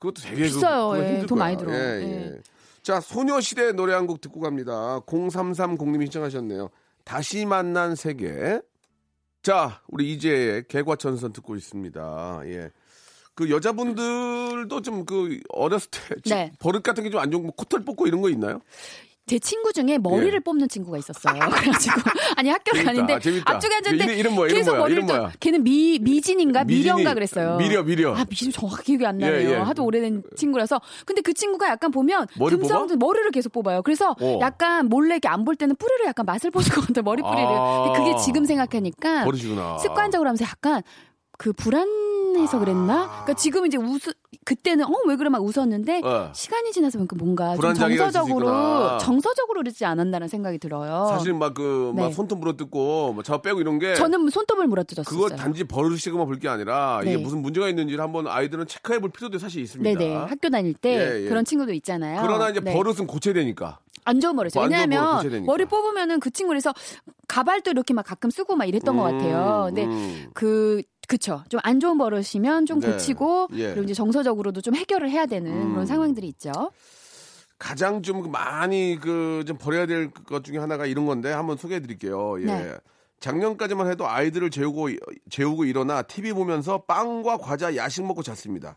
그것도 되게 비싸요. 그거 예, 돈 거야. 많이 들어. 예, 예. 예. 자, 소녀시대 노래 한 곡 듣고 갑니다. 0330님이 신청하셨네요. 다시 만난 세계. 자, 우리 이제의 개과천선 듣고 있습니다. 예. 그 여자분들도 좀 그 어렸을 때 지- 네. 버릇 같은 게 좀 안 좋은 뭐 코털 뽑고 이런 거 있나요? 제 친구 중에 머리를 예. 뽑는 친구가 있었어요. 그래가지고 아니 학교 재밌다, 가는데 재밌다. 앞쪽에 앉았는데 이름- 이름 뭐야, 계속 머리를 이름 좀- 뭐야? 걔는 미 미진인가 미진이- 미련가 그랬어요. 미려, 미려. 아 미진 정확히 기억이 안 나네요. 예, 예. 하도 오래된 친구라서 근데 그 친구가 약간 보면 머리 듬성듬 머리를 계속 뽑아요. 그래서 어. 약간 몰래 이렇게 안 볼 때는 뿌리를 약간 맛을 보실 것 같아요. 머리 뿌리를. 아. 근데 그게 지금 생각하니까 버릇이구나. 습관적으로 하면서 약간 그 불안 해서 그랬나? 그러니까 지금 이제 웃 그때는 어 왜 그래 막 웃었는데 어. 시간이 지나서 보니까 뭔가 좀 정서적으로. 정서적으로 그러지 않았나라는 생각이 들어요. 사실 막 그막 네. 손톱 물어뜯고 뭐저 빼고 이런 게 저는 손톱을 물어뜯었어요. 그거 단지 버릇이고만 볼 게 아니라 이게 네. 무슨 문제가 있는지를 한번 아이들은 체크해 볼 필요도 사실 있습니다. 네네 학교 다닐 때 예, 예. 그런 친구도 있잖아요. 그러나 이제 네. 버릇은 고쳐야 되니까. 안 좋은 버릇 왜냐하면. 머리 뽑으면은 그 친구 그래서 가발도 이렇게 막 가끔 쓰고 막 이랬던 것 같아요. 근데 음. 그 그쵸. 좀 안 좋은 버릇이면 좀 네. 고치고 예. 그리고 이제 정서적으로도 좀 해결을 해야 되는 음. 그런 상황들이 있죠. 가장 좀 많이 그 좀 버려야 될 것 중에 하나가 이런 건데 한번 소개해 드릴게요. 예. 네. 작년까지만 해도 아이들을 재우고 재우고 일어나 TV 보면서 빵과 과자 야식 먹고 잤습니다.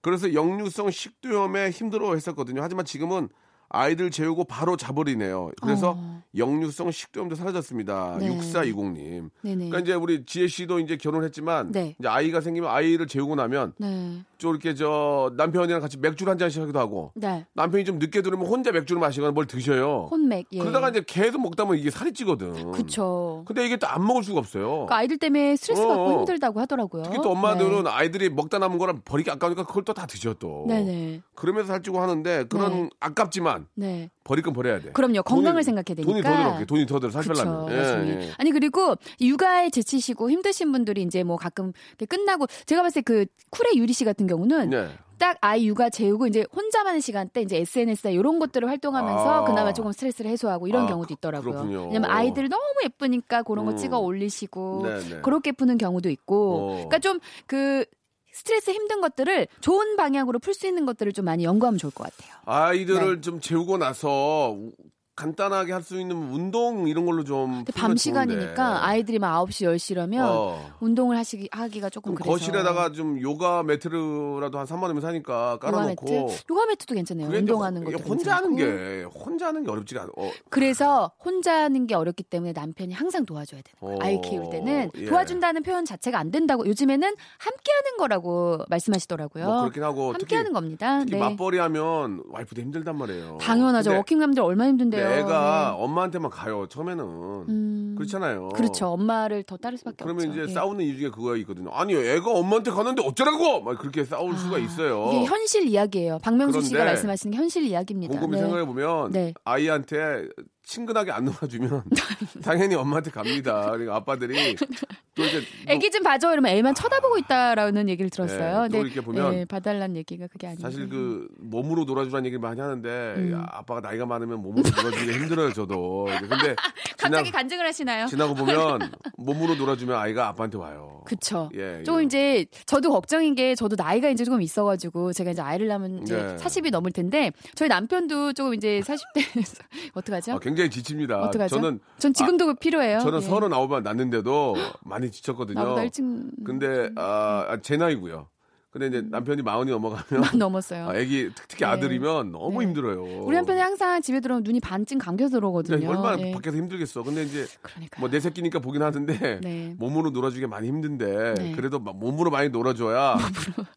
그래서 역류성 식도염에 힘들어 했었거든요. 하지만 지금은 아이들 재우고 바로 자버리네요. 그래서 어. 역류성 식도염도 사라졌습니다. 네. 6420님. 네네. 그러니까 이제 우리 지혜 씨도 이제 결혼했지만 네. 이제 아이가 생기면 아이를 재우고 나면 네. 좀 이렇게 저 남편이랑 같이 맥주를 한 잔씩 하기도 하고 네. 남편이 좀 늦게 들으면 혼자 맥주를 마시거나 뭘 드셔요. 혼맥. 예. 그러다가 이제 계속 먹다 보면 이게 살이 찌거든. 그쵸. 근데 이게 또 안 먹을 수가 없어요. 그러니까 아이들 때문에 스트레스 받고 어. 힘들다고 하더라고요. 특히 또 엄마들은 네. 아이들이 먹다 남은 거랑 버리기 아까우니까 그걸 또 다 드셔 또. 네네. 그러면서 살찌고 하는데 그런 네. 아깝지만 네. 버릴 건 버려야 돼. 그럼요. 건강을 돈이- 생각해야 되니까. 돈이 더 들어. 돈이 더 들어. 살 그쵸, 빼려면. 예. 예. 아니 그리고 육아에 지치시고 힘드신 분들이 이제 뭐 가끔 끝나고 제가 봤을 때 그 쿨의 유리 씨 같은 경우는 네. 딱 아이 육아 재우고 이제 혼자만의 시간 때 이제 SNS나 이런 것들을 활동하면서 아. 그나마 조금 스트레스를 해소하고 이런 아, 경우도 있더라고요. 그렇군요. 왜냐면 아이들 너무 예쁘니까 그런 거 음. 찍어 올리시고 네네. 그렇게 푸는 경우도 있고. 어. 그러니까 좀 그 스트레스 힘든 것들을 좋은 방향으로 풀 수 있는 것들을 좀 많이 연구하면 좋을 것 같아요. 아이들을 네. 좀 재우고 나서 우- 간단하게 할 수 있는 운동 이런 걸로 좀 밤. 시간이니까 아이들이 막 9시 10시라면 어. 운동을 하시기 하기가 조금 그래서 거실에다가 좀 요가 매트라도 한 3만 원이면 사니까 요가 깔아놓고 매트, 요가 매트도 이제 운동하는 것도 혼자 하는 괜찮고. 게 혼자 하는 게 어렵지가 않아. 어, 그래서 혼자 하는 게 어렵기 때문에 남편이 항상 도와줘야 되는 거예요. 어, 아이 키울 때는 예. 도와준다는 표현 자체가 안 된다고 요즘에는 함께 하는 거라고 말씀하시더라고요. 뭐 그렇긴 하고 함께 특히 하는 겁니다. 특히 네. 맞벌이 하면 와이프도 힘들단 말이에요. 당연하죠. 워킹맘들 얼마나 힘든데요. 근데 애가 네. 엄마한테만 가요. 처음에는 음, 그렇잖아요. 그렇죠. 엄마를 더 따를 수밖에 그러면 없죠. 이제 예. 싸우는 이유 중에 그거 있거든요. 아니 애가 엄마한테 가는데 어쩌라고 막 그렇게 싸울 수가 아, 있어요. 이게 현실 이야기예요. 박명수 씨가 말씀하시는 게 현실 이야기입니다. 곰곰이 네. 생각해 보면 네. 아이한테 친근하게 안 놀아주면 당연히 엄마한테 갑니다. 그러니까 아빠들이 또 이제 뭐 애기 좀 봐줘 이러면 애만 쳐다보고 있다라는 얘기를 들었어요. 네, 또 이렇게 보면 예, 봐달란 얘기가 그게 아니에요. 사실 그 몸으로 놀아주라는 얘기를 많이 하는데 음. 야, 아빠가 나이가 많으면 몸으로 놀아주기 힘들어요 저도. 근데 갑자기 지나, 간증을 하시나요? 지나고 보면 몸으로 놀아주면 아이가 아빠한테 와요. 그쵸. 예, 조금 예. 이제 저도 걱정인 게 저도 나이가 이제 조금 있어가지고 제가 이제 아이를 낳으면 이제 네. 40이 넘을 텐데 저희 남편도 조금 이제 40대에서 어떡하죠? 아, 굉장히 지칩니다. 어떡하죠? 저는 전 지금도 필요해요. 저는 예. 서른 아홉만 낳는데도 많이 지쳤거든요. 나보다 일찍 근데 아, 아, 제 나이고요. 근데 이제 남편이 마흔이 넘어가면 넘었어요. 아, 애기 특- 특히 네. 아들이면 너무 네. 힘들어요. 우리 남편이 항상 집에 들어오면 눈이 반쯤 감겨 들어오거든요. 그러니까 얼마나 예. 밖에서 힘들겠어. 근데 이제. 뭐 내 새끼니까 보긴 하는데 네. 몸으로 놀아주기 많이 힘든데 네. 그래도 막 몸으로 많이 놀아줘야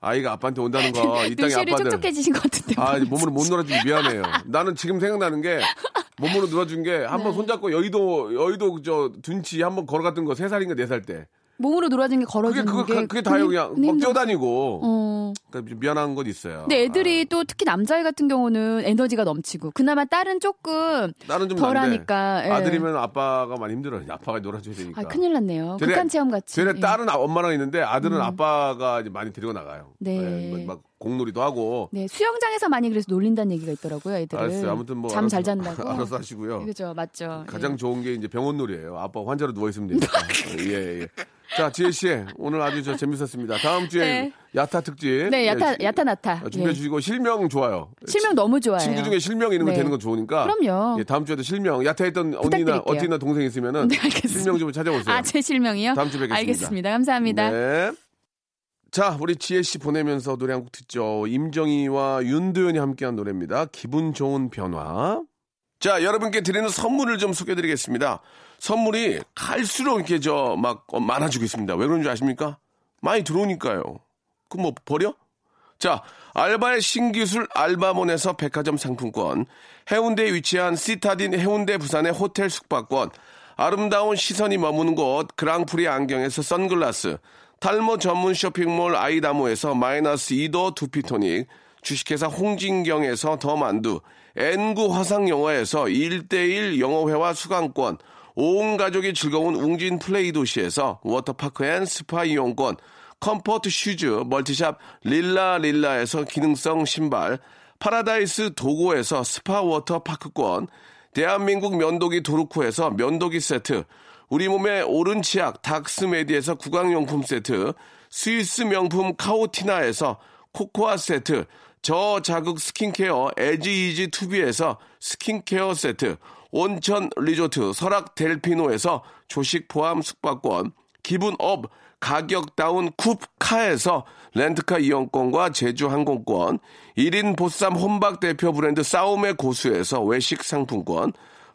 아이가 아빠한테 온다는 거 이 눈시울이 아빠들 촉촉해지신 것 같은데. 아 몸으로 못 놀아주기 미안해요. 나는 지금 생각나는 게 몸으로 놀아준 게 한번 네. 손잡고 여의도 여의도 저 둔치 한번 걸어갔던 거 세 살인가 네 살 때. 몸으로 놀아주는 게 그게 걸어주는 그거 게 그게 다요 그냥 근데 막. 뛰어다니고. 어. 그러니까 좀 미안한 건 있어요. 근데 애들이 또 특히 남자애 같은 경우는 에너지가 넘치고 그나마 딸은 조금 아, 나는 좀 덜하니까, 예. 아들이면 아빠가 많이 힘들어요. 아빠가 놀아줘야 되니까. 아 큰일 났네요. 쟤네- 극한 체험 같이. 예. 딸은 아- 엄마랑 있는데 아들은 아빠가 이제 많이 데리고 나가요. 네. 예, 뭐- 막 공놀이도 하고. 네 수영장에서 많이 그래서 놀린다는 얘기가 있더라고요. 애들을. 알았어요. 아무튼 뭐 잠 잘 잔다고. 알아서 하시고요. 그죠 맞죠. 가장 예. 좋은 게 이제 병원놀이에요. 아빠 환자로 누워 있으면 되니까. 예, 예. 자, 지혜 씨, 오늘 아주 저 재밌었습니다. 다음 주에 네. 야타 특집. 네 야타 예, 야타 나타. 아, 준비해 예. 주시고 실명 좋아요. 실명 너무 좋아요. 친구 중에 실명 이런 거 네. 되는 건 좋으니까. 그럼요. 예, 다음 주에도 실명 야타했던 언니나 부탁드릴게요. 어디나 동생 있으면은 네. 실명 좀 찾아오세요. 아 제 실명이요? 다음 주에 뵙겠습니다. 알겠습니다. 감사합니다. 네. 자, 우리 지혜 씨 보내면서 노래 한 곡 듣죠. 임정희와 윤도현이 함께한 노래입니다. 기분 좋은 변화. 자, 여러분께 드리는 선물을 좀 소개해 드리겠습니다. 선물이 갈수록 이렇게 저 막 많아지고 있습니다. 왜 그런지 아십니까? 많이 들어오니까요. 그럼 뭐 버려? 자, 알바의 신기술 알바몬에서 백화점 상품권, 해운대에 위치한 시타딘 해운대 부산의 호텔 숙박권, 아름다운 시선이 머무는 곳 그랑프리 안경에서 선글라스, 탈모 전문 쇼핑몰 아이다모에서 마이너스 2도 두피토닉, 주식회사 홍진경에서 더 만두, N구 화상영어에서 1대1 영어회화 수강권, 온 가족이 즐거운 웅진 플레이 도시에서 워터파크 and 스파 이용권, 컴포트 슈즈 멀티샵 릴라 릴라에서 기능성 신발, 파라다이스 도고에서 스파 워터 파크권, 대한민국 면도기 도루코에서 면도기 세트, 우리 몸에 옳은 치약 닥스메디에서 구강용품 세트, 스위스 명품 카오티나에서 코코아 세트, 저자극 스킨케어 에지이지 투비에서 스킨케어 세트, 온천 리조트 설악 델피노에서 조식 포함 숙박권, 기분 업 가격 다운 쿱카에서 렌트카 이용권과 제주 항공권, 1인 보쌈 혼밥 대표 브랜드 싸움의 고수에서 외식 상품권,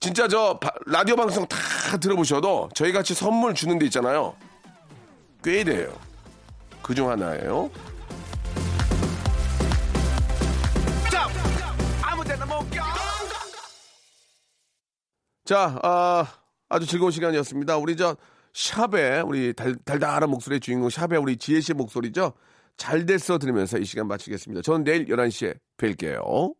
진짜 저 바- 라디오 방송 다 들어보셔도 저희 같이 선물 주는 데 있잖아요. 꽤 돼요. 그 중 하나예요. 자, 아, 아주 즐거운 시간이었습니다. 우리 저 샵에 우리 달, 달달한 목소리의 주인공 샵에 우리 지혜 씨의 목소리죠. 잘 됐어 들으면서 이 시간 마치겠습니다. 저는 내일 11시에 뵐게요.